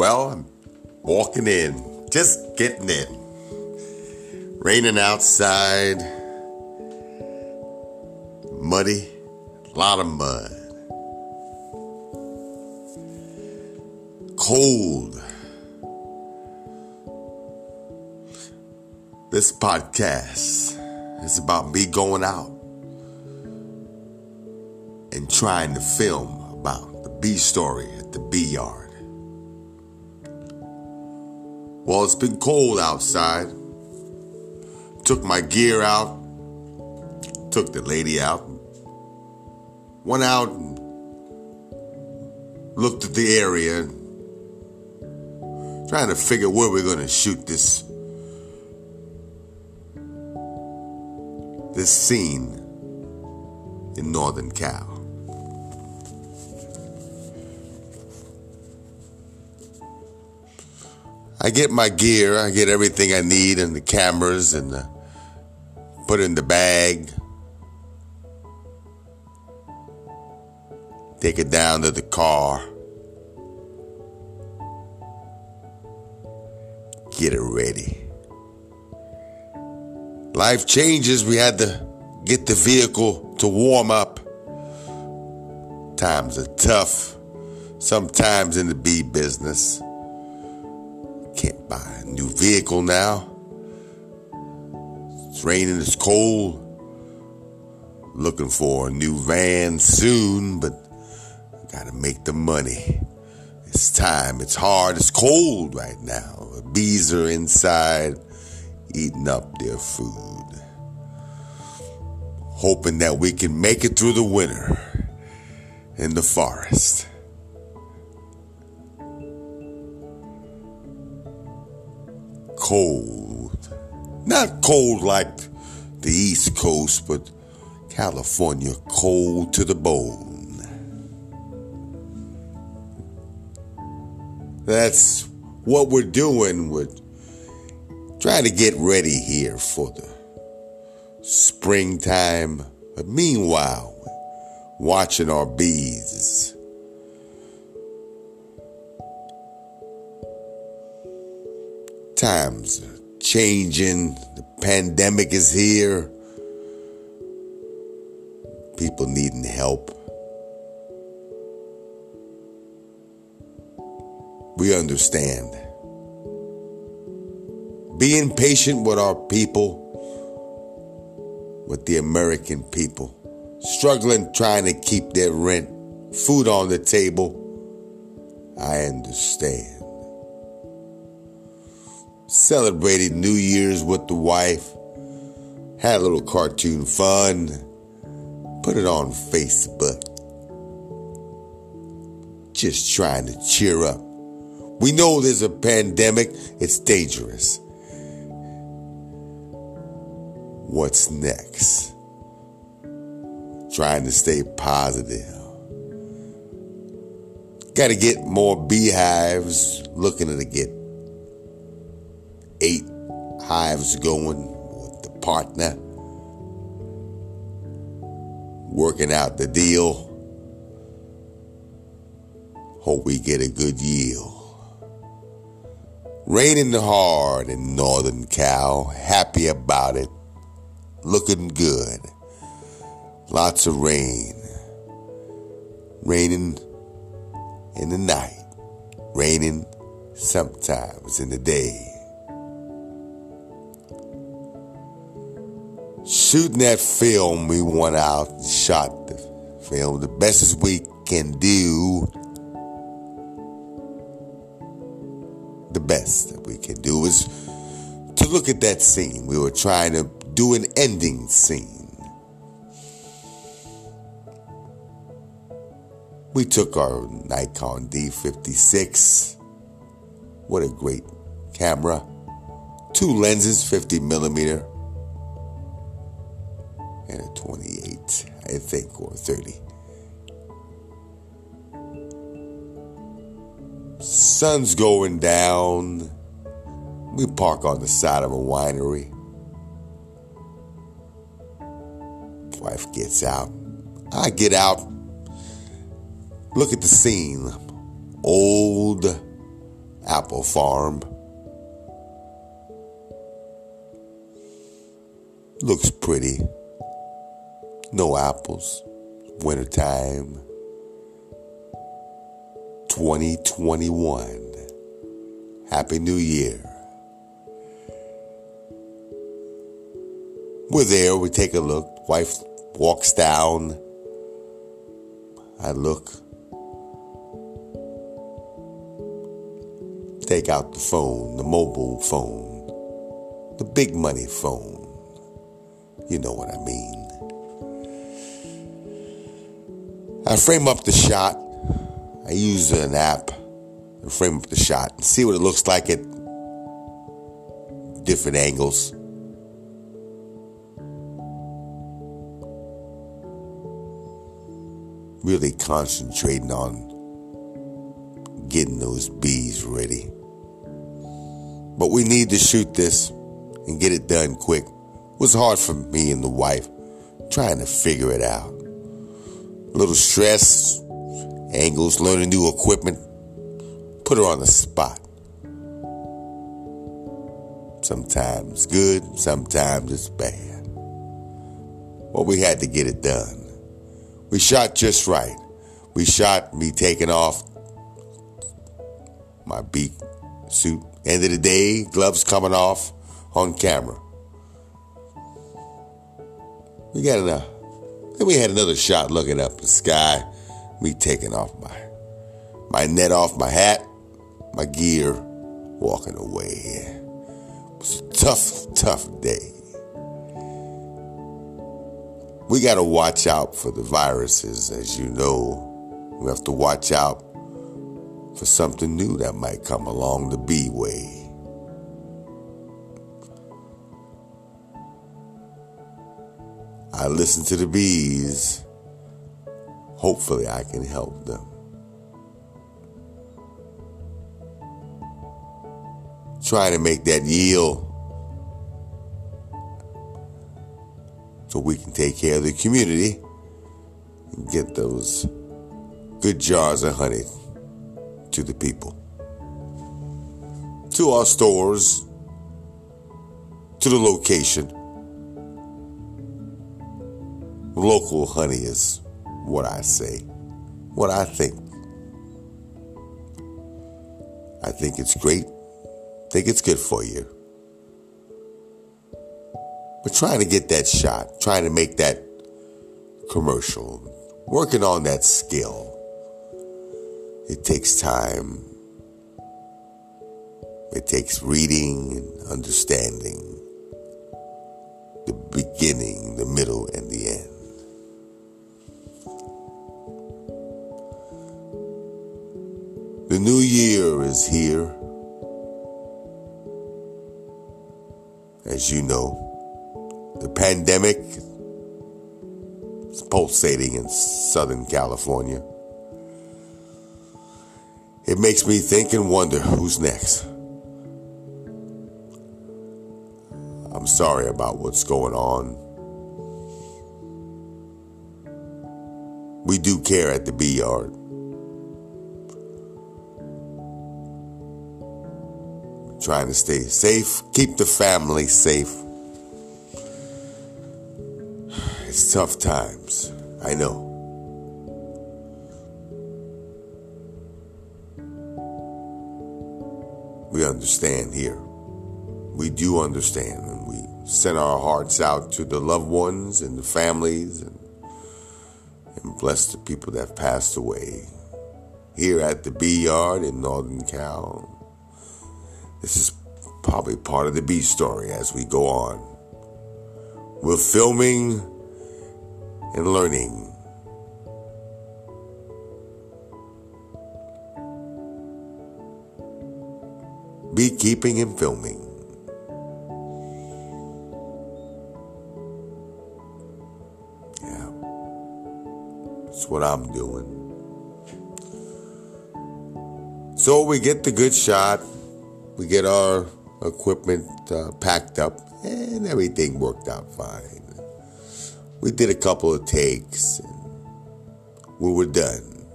Well, I'm walking in, just getting in. Raining outside, muddy, a lot of mud. Cold. This podcast is about me going out and trying to film about the B story at the B yard. Well, it's been cold outside. Took my gear out, took the lady out, went out and looked at the area, trying to figure where we're going to shoot this this scene in Northern Cal. I get my gear, I get everything I need, and the cameras, and the, put in the bag. Take it down to the car. Get it ready. Life changes. We had to get the vehicle to warm up. Times are tough. Sometimes in the bee business. Buy a new vehicle now. It's raining, it's cold. Looking for a new van soon, but gotta make the money. It's time, it's hard, it's cold right now. The bees are inside eating up their food. Hoping that we can make it through the winter in the forest. Cold. Not cold like the East Coast, but California cold to the bone. That's what we're doing with trying to get ready here for the springtime. But meanwhile, watching our bees Times changing. The pandemic is here. People needing help. We understand. Being patient with our people, with the American people, struggling trying to keep their rent, food on the table, I understand celebrated New Year's with the wife, had a little cartoon fun, put it on Facebook. Just trying to cheer up. We know there's a pandemic, it's dangerous. What's next? Trying to stay positive. Got to get more beehives, looking to get eight hives going with the partner, working out the deal. Hope we get a good yield. Raining hard in Northern Cal, happy about it, looking good. Lots of rain. Raining in the night, raining sometimes in the day. Shooting that film, we went out and shot the film the best as we can do. The best that we can do is to look at that scene. We were trying to do an ending scene. We took our Nikon D56. What a great camera. Two lenses, 50 millimeter and a 28, I think, or 30. Sun's going down. We park on the side of a winery. Wife gets out. I get out. Look at the scene. Old apple farm. Looks pretty. No apples. Wintertime. 2021. Happy New Year. We're there, we take a look. Wife walks down. I look. Take out the phone, the mobile phone, the big money phone. You know what I mean. I frame up the shot. I use an app to frame up the shot and see what it looks like at different angles. Really concentrating on getting those bees ready. But we need to shoot this and get it done quick It was hard for me and the wife trying to figure it out. Little stress, angles, learning new equipment, put her on the spot. Sometimes good, sometimes it's bad. But we had to get it done. We shot just right. We shot me taking off my bee suit. End of the day, gloves coming off on camera. We got enough. Then we had another shot looking up the sky. Me taking off my my net off my hat, my gear, walking away. It was a tough, tough day. We got to watch out for the viruses, as you know. We have to watch out for something new that might come along the B way. I listen to the bees. Hopefully, I can help them. Trying to make that yield so we can take care of the community and get those good jars of honey to the people, to our stores, to the location. Local honey is what I say, what I think. I think it's great. think it's good for you. But trying to get that shot, trying to make that commercial, working on that skill, it takes time. It takes reading and understanding the beginning, the middle, and is here. As you know, the pandemic is pulsating in Southern California. It makes me think and wonder who's next. I'm sorry about what's going on. We do care at the B Yard. Trying to stay safe, keep the family safe. It's tough times, I know. We understand here. We do understand, and we send our hearts out to the loved ones and the families and, and bless the people that passed away here at the B Yard in Northern Cal. This is probably part of the B story as we go on. We're filming and learning. Beekeeping and filming. Yeah. That's what I'm doing. So we get the good shot we get our equipment uh, packed up, and everything worked out fine. We did a couple of takes, we were done.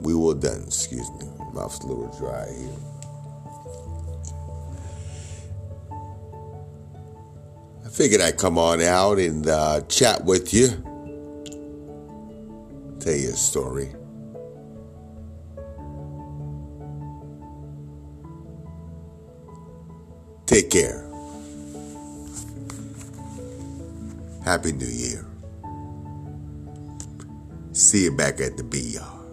We were done, excuse me. Mouth's a little dry here. I figured I'd come on out and uh, chat with you, tell you a story. Take care. Happy New Year. See you back at the B yard.